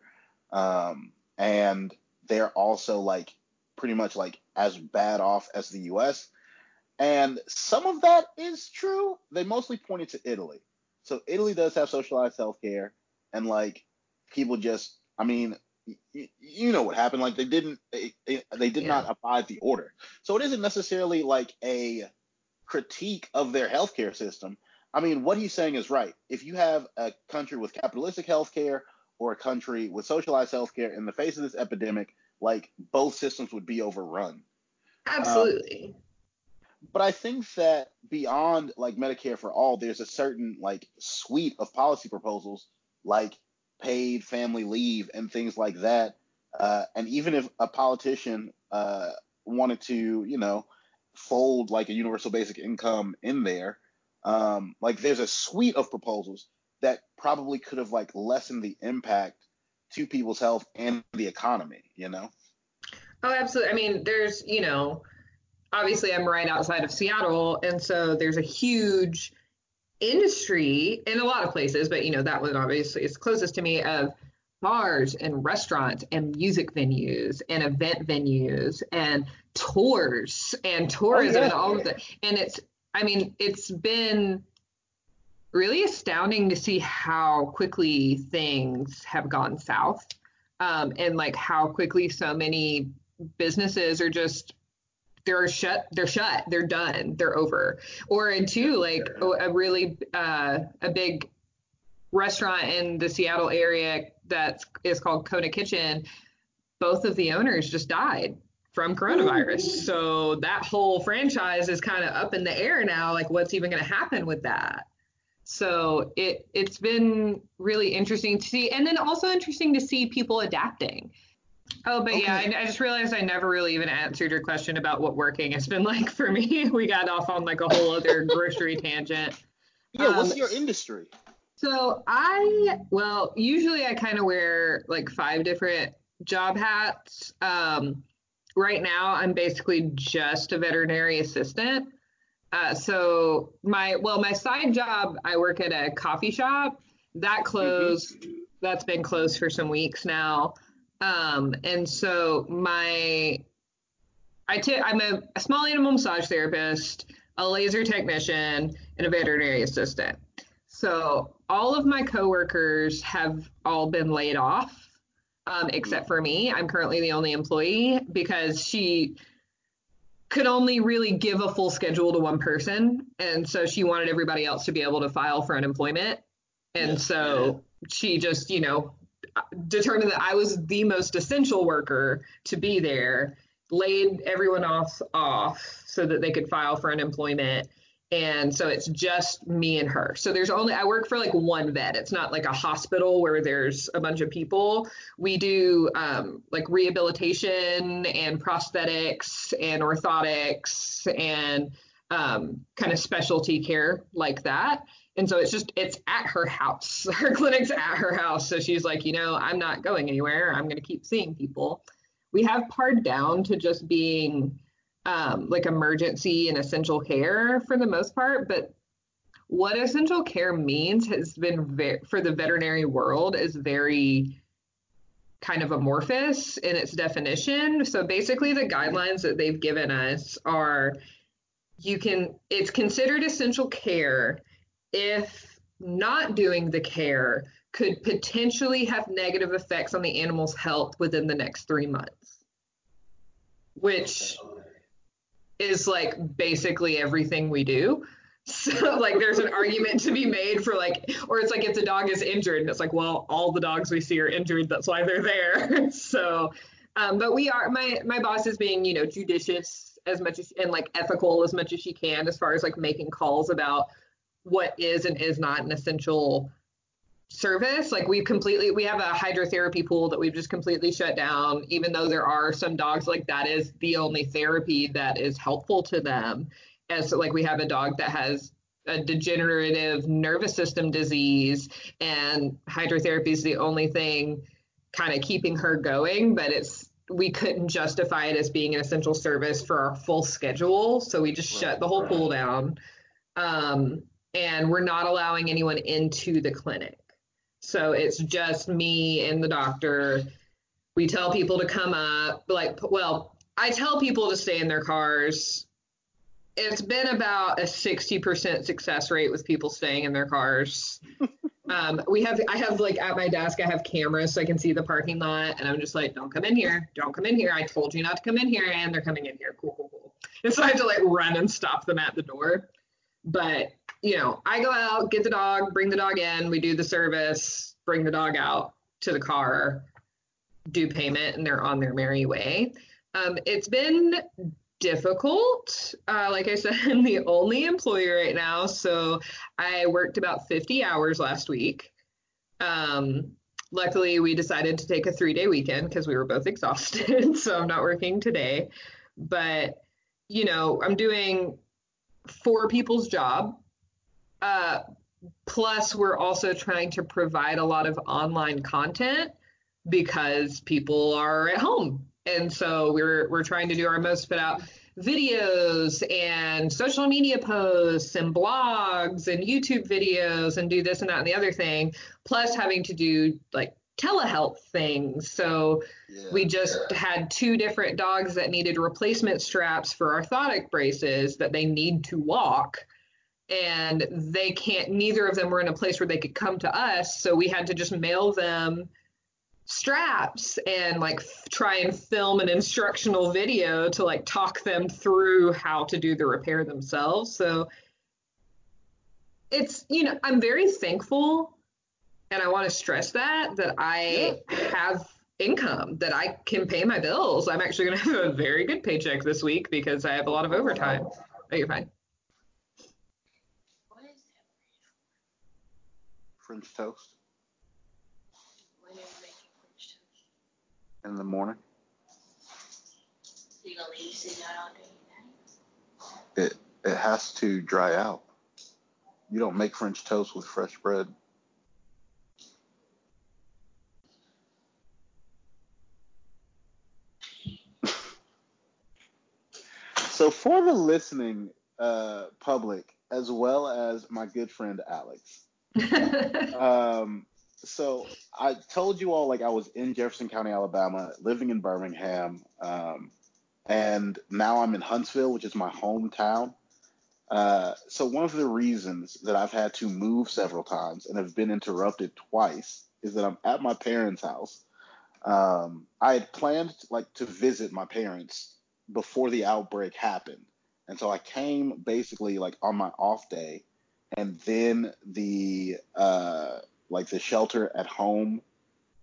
Um, and they're also like pretty much like as bad off as the US. And some of that is true. They mostly pointed to Italy. So Italy does have socialized health care and like people just i mean y- you know what happened like they didn't they, they did Yeah. not abide the order so it isn't necessarily like a critique of their healthcare system i mean what he's saying is right if you have a country with capitalistic healthcare or a country with socialized healthcare in the face of this epidemic like both systems would be overrun Absolutely. but I think that beyond like Medicare for all, there's a certain like suite of policy proposals like paid family leave and things like that. Uh, and even if a politician uh, wanted to, you know, fold like a universal basic income in there, um, like there's a suite of proposals that probably could have like lessened the impact to people's health and the economy, you know? Oh, absolutely. I mean, there's, you know, obviously I'm right outside of Seattle, and so there's a huge industry in a lot of places, but you know, that one obviously is closest to me of bars and restaurants and music venues and event venues and tours and tourism oh, yeah. and all of that. And it's, I mean, it's been really astounding to see how quickly things have gone south um, and like how quickly so many businesses are just they're shut they're shut they're done they're over. Or in two like a really uh, a big restaurant in the seattle area that is called kona kitchen both of the owners just died from coronavirus. So that whole franchise is kind of up in the air now like what's even going to happen with that so it it's been really interesting to see, and then also interesting to see people adapting. Oh, but okay. yeah, I, I, just realized I never really even answered your question about what working has been like for me. We got off on like a whole other grocery tangent. Yeah, um, what's your industry? So I, well, usually I kind of wear like five different job hats. Um, right now, I'm basically just a veterinary assistant. Uh, so my well, my side job, I work at a coffee shop. That closed. Mm-hmm. That's been closed for some weeks now. Um, and so my I t- I'm a, a small animal massage therapist, a laser technician, and a veterinary assistant. So all of my coworkers have all been laid off, um, except for me. I'm currently the only employee because she could only really give a full schedule to one person. And so she wanted everybody else to be able to file for unemployment. And yeah. so she just, you know, determined that I was the most essential worker to be there, laid everyone else off so that they could file for unemployment and so it's just me and her. So there's only i work for like one vet. It's not like a hospital where there's a bunch of people. We do um, like rehabilitation and prosthetics and orthotics and um, kind of specialty care like that. And so it's just it's at her house. Her clinic's at her house. So she's like you know i'm not going anywhere. I'm going to keep seeing people. We have pared down to just being um, like emergency and essential care for the most part. But what essential care means has been very, for the veterinary world is very kind of amorphous in its definition. So basically, the guidelines that they've given us are you can, it's considered essential care if not doing the care could potentially have negative effects on the animal's health within the next three months, which is like basically everything we do. So like there's an argument to be made for like or it's like if the dog is injured and it's like well all the dogs we see are injured that's why they're there. so um, but we are my my boss is being you know judicious as much as and like ethical as much as she can as far as like making calls about what is and is not an essential service. Like we've completely we have a hydrotherapy pool that we've just completely shut down even though there are some dogs like that is the only therapy that is helpful to them. As like we have a dog that has a degenerative nervous system disease and hydrotherapy is the only thing kind of keeping her going but it's we couldn't justify it as being an essential service for our full schedule so we just right, shut the whole right. pool down. Um, and we're not allowing anyone into the clinic so it's just me and the doctor. We tell people to come up, like, well, I tell people to stay in their cars. It's been about a 60% success rate with people staying in their cars. um, we have, I have like at my desk, I have cameras so I can see the parking lot, and I'm just like, don't come in here, don't come in here. I told you not to come in here, and they're coming in here. Cool, cool, cool. And so I have to like run and stop them at the door. But you know, I go out, get the dog, bring the dog in, we do the service, bring the dog out to the car, do payment, and they're on their merry way. Um, it's been difficult. Uh, like I said, I'm the only employee right now, so I worked about 50 hours last week. Um, luckily, we decided to take a three day weekend because we were both exhausted, so I'm not working today. But, you know, I'm doing four people's job uh, plus, we're also trying to provide a lot of online content because people are at home. And so we're we're trying to do our most put out videos and social media posts and blogs and YouTube videos and do this and that and the other thing, plus having to do like telehealth things. So Yeah. we just had two different dogs that needed replacement straps for orthotic braces that they need to walk. And they can't, neither of them were in a place where they could come to us. So we had to just mail them straps and like f- try and film an instructional video to like talk them through how to do the repair themselves. So it's, you know, I'm very thankful and I want to stress that that I have income that I can pay my bills. I'm actually going to have a very good paycheck this week because I have a lot of overtime. Oh, you're fine. What is that? French toast When are you making French toast? in the morning. So you gonna leave sitting out all day? It it has to dry out. You don't make French toast with fresh bread. so for the listening uh, public, as well as my good friend Alex, um, so I told you all like I was in Jefferson County, Alabama, living in Birmingham, um, and now I'm in Huntsville, which is my hometown. Uh, so one of the reasons that I've had to move several times and have been interrupted twice is that I'm at my parents' house. Um, I had planned like to visit my parents before the outbreak happened, and so I came basically like on my off day, and then the uh, like the shelter at home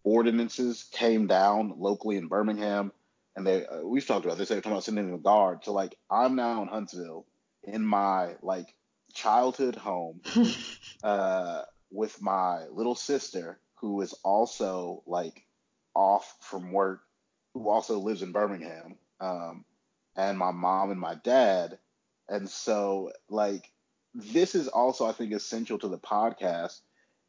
ordinances came down locally in Birmingham, and they uh, we've talked about this. They were talking about sending in a guard. So like I'm now in Huntsville in my like childhood home uh, with my little sister who is also like off from work, who also lives in Birmingham, um, and my mom and my dad. And so like this is also I think essential to the podcast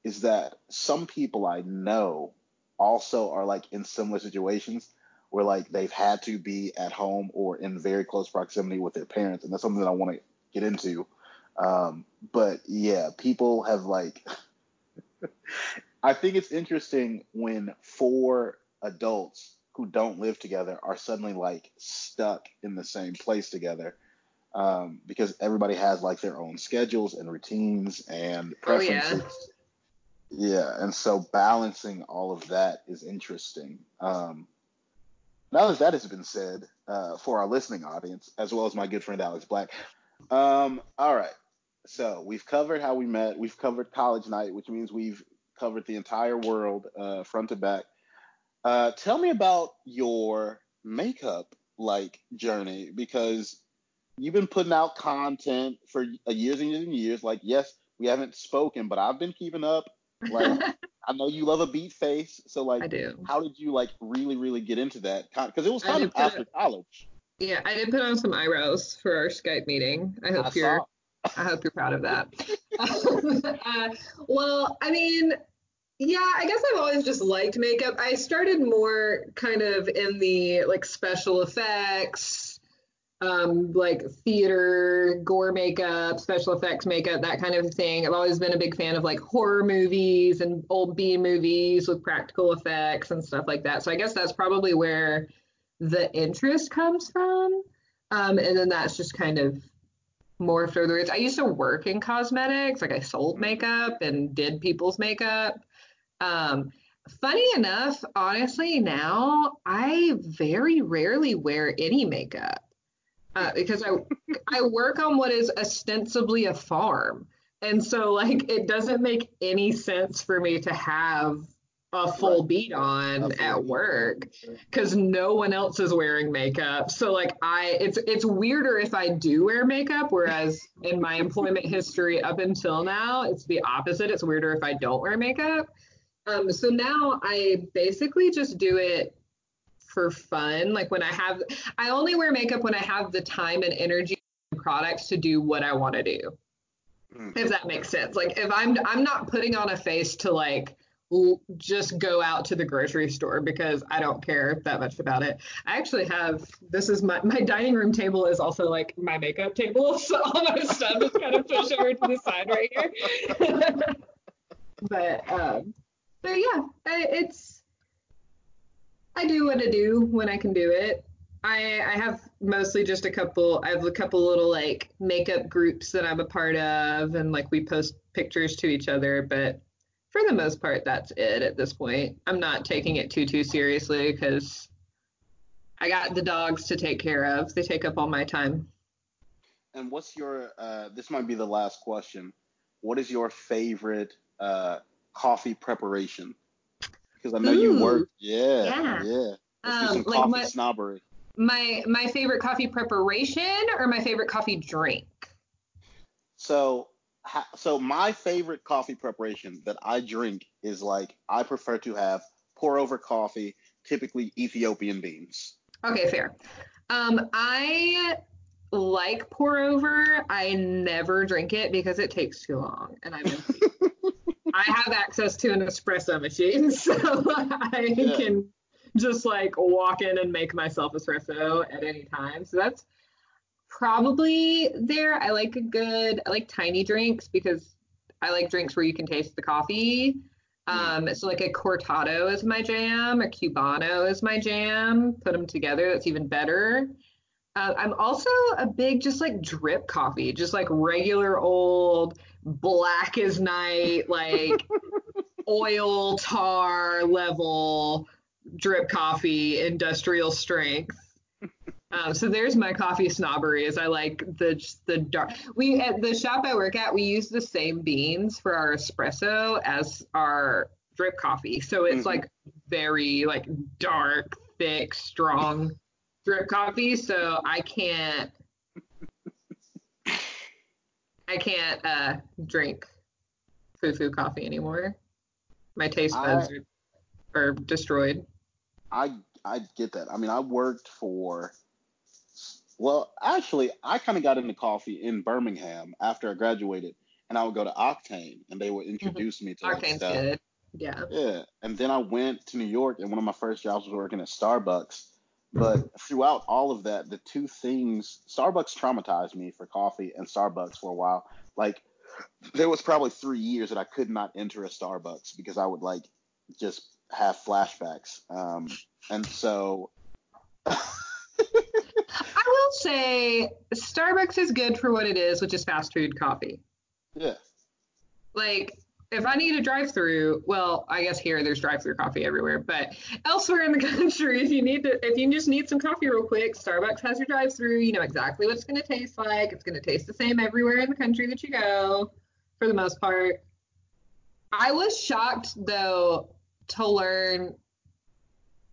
is that some people I know also are like in similar situations where like they've had to be at home or in very close proximity with their parents, and that's something that I want to get into. Um, but yeah, people have like, I think it's interesting when four adults who don't live together are suddenly like stuck in the same place together. Um, because everybody has like their own schedules and routines and Oh, yeah. preferences. Yeah, and so balancing all of that is interesting. Um, now that that has been said, uh, for our listening audience, as well as my good friend Alex Black, um, all right. So we've covered how we met. We've covered college night, which means we've covered the entire world, uh, front to back. Uh, tell me about your makeup like journey because you've been putting out content for years and years and years. Like, yes, we haven't spoken, but I've been keeping up. Like, I know you love a beat face, so like, I do. how did you like really, really get into that? Because it was kind of after it- college. Yeah, I did put on some eyebrows for our Skype meeting. I hope I you're. I hope you're proud of that. uh, well, I mean, yeah, I guess I've always just liked makeup. I started more kind of in the like special effects, um, like theater, gore makeup, special effects makeup, that kind of thing. I've always been a big fan of like horror movies and old B movies with practical effects and stuff like that. So I guess that's probably where the interest comes from. Um, and then that's just kind of morphed over the years. I used to work in cosmetics, like I sold makeup and did people's makeup. Um, funny enough, honestly, now I very rarely wear any makeup uh, because I I work on what is ostensibly a farm, and so like it doesn't make any sense for me to have a full beat on at work because no one else is wearing makeup. So like I, it's it's weirder if I do wear makeup, whereas in my employment history up until now, it's the opposite. It's weirder if I don't wear makeup. Um, so now I basically just do it for fun. Like when I have, I only wear makeup when I have the time and energy and products to do what I want to do Mm. if that makes sense. Like if I'm I'm not putting on a face to like l- just go out to the grocery store because I don't care that much about it. I actually have this is my my dining room table is also like my makeup table, so all my stuff is kind of pushed over to the side right here. but um, but yeah, it's I do what I do when I can do it. I I have mostly just a couple. I have a couple little like makeup groups that I'm a part of, and like we post pictures to each other. But for the most part, that's it at this point. I'm not taking it too too seriously because I got the dogs to take care of. They take up all my time. And what's your? Uh, this might be the last question. What is your favorite uh, coffee preparation? Because I know you work. Yeah, yeah. yeah. Let's do Um, like coffee what- snobbery. My my favorite coffee preparation or my favorite coffee drink? So, so my favorite coffee preparation that I drink is like I prefer to have pour over coffee, typically Ethiopian beans. Okay, fair. Um, I like pour over. I never drink it because it takes too long, and I'm. I have access to an espresso machine, so I Yeah. can just like walk in and make myself espresso at any time. So that's probably there. I like a good, I like tiny drinks because I like drinks where you can taste the coffee. Um, so like a cortado is my jam, a cubano is my jam. Put them together, that's even better. Uh, I'm also a big just like drip coffee, just like regular old black as night, like oil tar level drip coffee, industrial strength. Um, so there's my coffee snobbery. Is I like the the dark. We at the shop I work at, we use the same beans for our espresso as our drip coffee. So it's Mhm. like very like dark, thick, strong drip coffee. So I can't. I can't uh, drink foo-foo coffee anymore. My taste buds are, are destroyed. I I get that. I mean, I worked for. Well, actually, I kind of got into coffee in Birmingham after I graduated, and I would go to Octane, and they would introduce me to like Octane's stuff. good. Yeah. Yeah, and then I went to New York, and one of my first jobs was working at Starbucks. But throughout all of that, the two things Starbucks traumatized me for coffee and Starbucks for a while. Like there was probably three years that I could not enter a Starbucks because I would like just have flashbacks. Um, and so I will say Starbucks is good for what it is, which is fast food coffee. yeah, Like if I need a drive-through, well, I guess here there's drive-through coffee everywhere, but elsewhere in the country, if you need to, if you just need some coffee real quick, Starbucks has your drive-through. You know exactly what it's going to taste like. It's going to taste the same everywhere in the country that you go, for the most part. I was shocked though to learn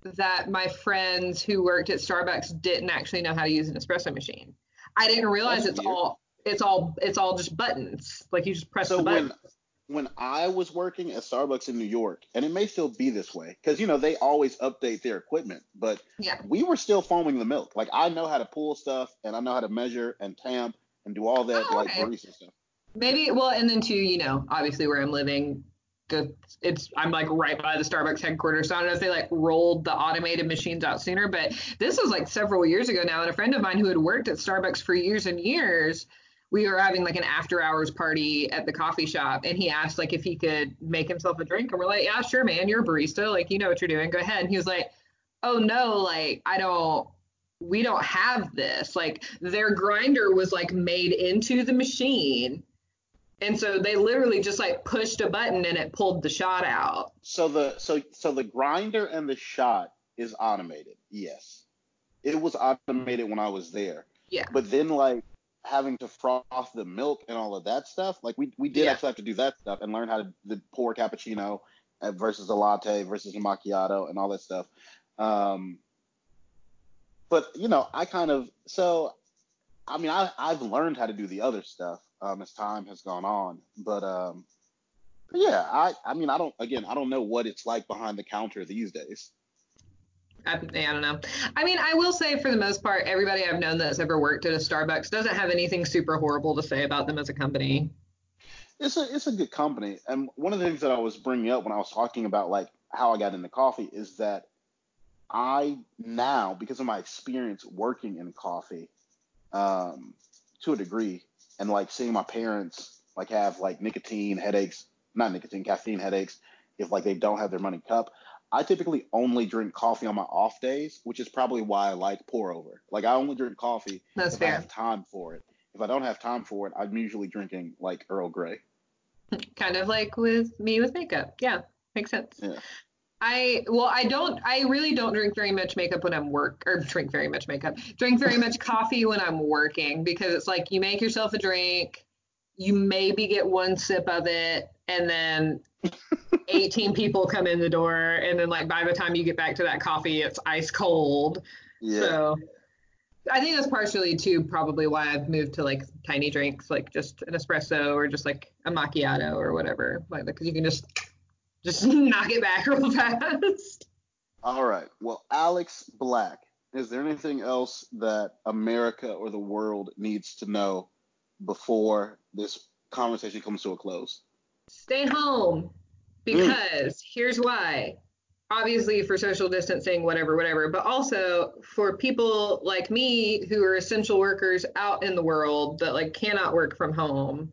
that my friends who worked at Starbucks didn't actually know how to use an espresso machine. I didn't realize That's it's weird. all it's all it's all just buttons. Like you just press So the button. when when I was working at Starbucks in New York, and it may still be this way, because you know they always update their equipment, but Yeah. we were still foaming the milk. Like I know how to pull stuff, and I know how to measure and tamp and do all that Oh, like okay. barista stuff. Maybe well, and then too, you know, obviously where I'm living, the it's I'm like right by the Starbucks headquarters. So I don't know if they like rolled the automated machines out sooner, but this was like several years ago now. And a friend of mine who had worked at Starbucks for years and years, we were having like an after hours party at the coffee shop, and he asked like if he could make himself a drink, and we're like, yeah, sure, man, you're a barista, like you know what you're doing, go ahead. And he was like, oh no, like I don't. We don't have this. Like their grinder was like made into the machine. And so they literally just like pushed a button and it pulled the shot out. So the so so the grinder and the shot is automated. Yes, it was automated when I was there. Yeah. But then like having to froth the milk and all of that stuff, like we we did Yeah. actually have to do that stuff and learn how to the pour cappuccino uh, versus a latte versus a macchiato and all that stuff. Um, but you know, I kind of so I mean I I've learned how to do the other stuff um, as time has gone on, but um, but yeah, I I mean I don't again I don't know what it's like behind the counter these days. I, I don't know. I mean, I will say for the most part, everybody I've known that's ever worked at a Starbucks doesn't have anything super horrible to say about them as a company. It's a it's a good company, and one of the things that I was bringing up when I was talking about like how I got into coffee is that I now because of my experience working in coffee, um, to a degree, and like seeing my parents like have like nicotine headaches, not nicotine, caffeine headaches, if like they don't have their money cup. I typically only drink coffee on my off days, which is probably why I like pour over. Like I only drink coffee That's if I have time for it. If I don't have time for it, I'm usually drinking like Earl Grey. Kind of like with me with makeup. Yeah, makes sense. Yeah. I well, I don't. I really don't drink very much makeup when I'm work or drink very much makeup. Drink very much coffee when I'm working because it's like you make yourself a drink, you maybe get one sip of it, and then 18 people come in the door, and then like by the time you get back to that coffee, it's ice cold. Yeah. So I think that's partially too probably why I've moved to like tiny drinks, like just an espresso or just like a macchiato or whatever, like because you can just just knock it back real fast. All right. Well, Alex Black, is there anything else that America or the world needs to know before this conversation comes to a close? Stay home because here's why. Obviously for social distancing, whatever, whatever, but also for people like me who are essential workers out in the world that like cannot work from home.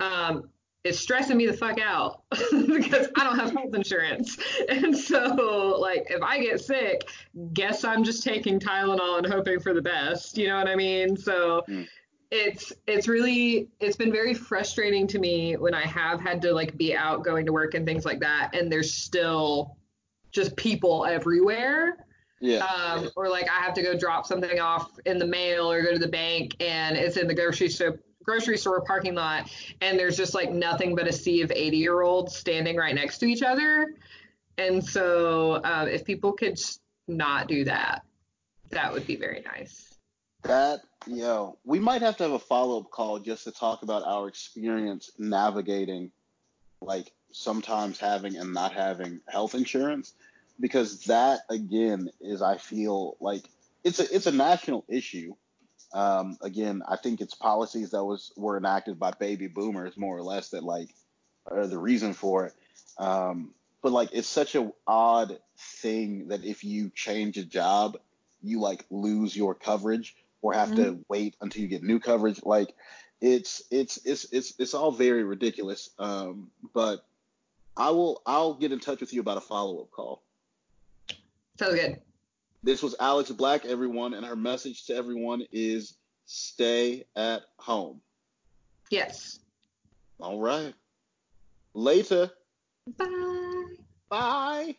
Um, it's stressing me the fuck out because I don't have health insurance. And so, like, if I get sick, guess I'm just taking Tylenol and hoping for the best. You know what I mean? So Mm. It's it's really it's been very frustrating to me when I have had to like be out going to work and things like that, and there's still just people everywhere. Yeah. um, or like I have to go drop something off in the mail or go to the bank and it's in the grocery store grocery store parking lot and there's just like nothing but a sea of 80 year olds standing right next to each other. And so uh, if people could not do that that would be very nice. That, yo, we might have to have a follow up call just to talk about our experience navigating, like, sometimes having and not having health insurance, because that, again, is, I feel like, it's a, it's a national issue. Um, again, I think it's policies that was were enacted by baby boomers, more or less, that, like, are the reason for it. Um, but, like, it's such a odd thing that if you change a job, you, like, lose your coverage or have to wait until you get new coverage. Like it's it's it's it's it's all very ridiculous. Um, but I will I'll get in touch with you about a follow up call. sounds good This was Alex Black, everyone, and her message to everyone is stay at home. yes All right. Later. bye Bye.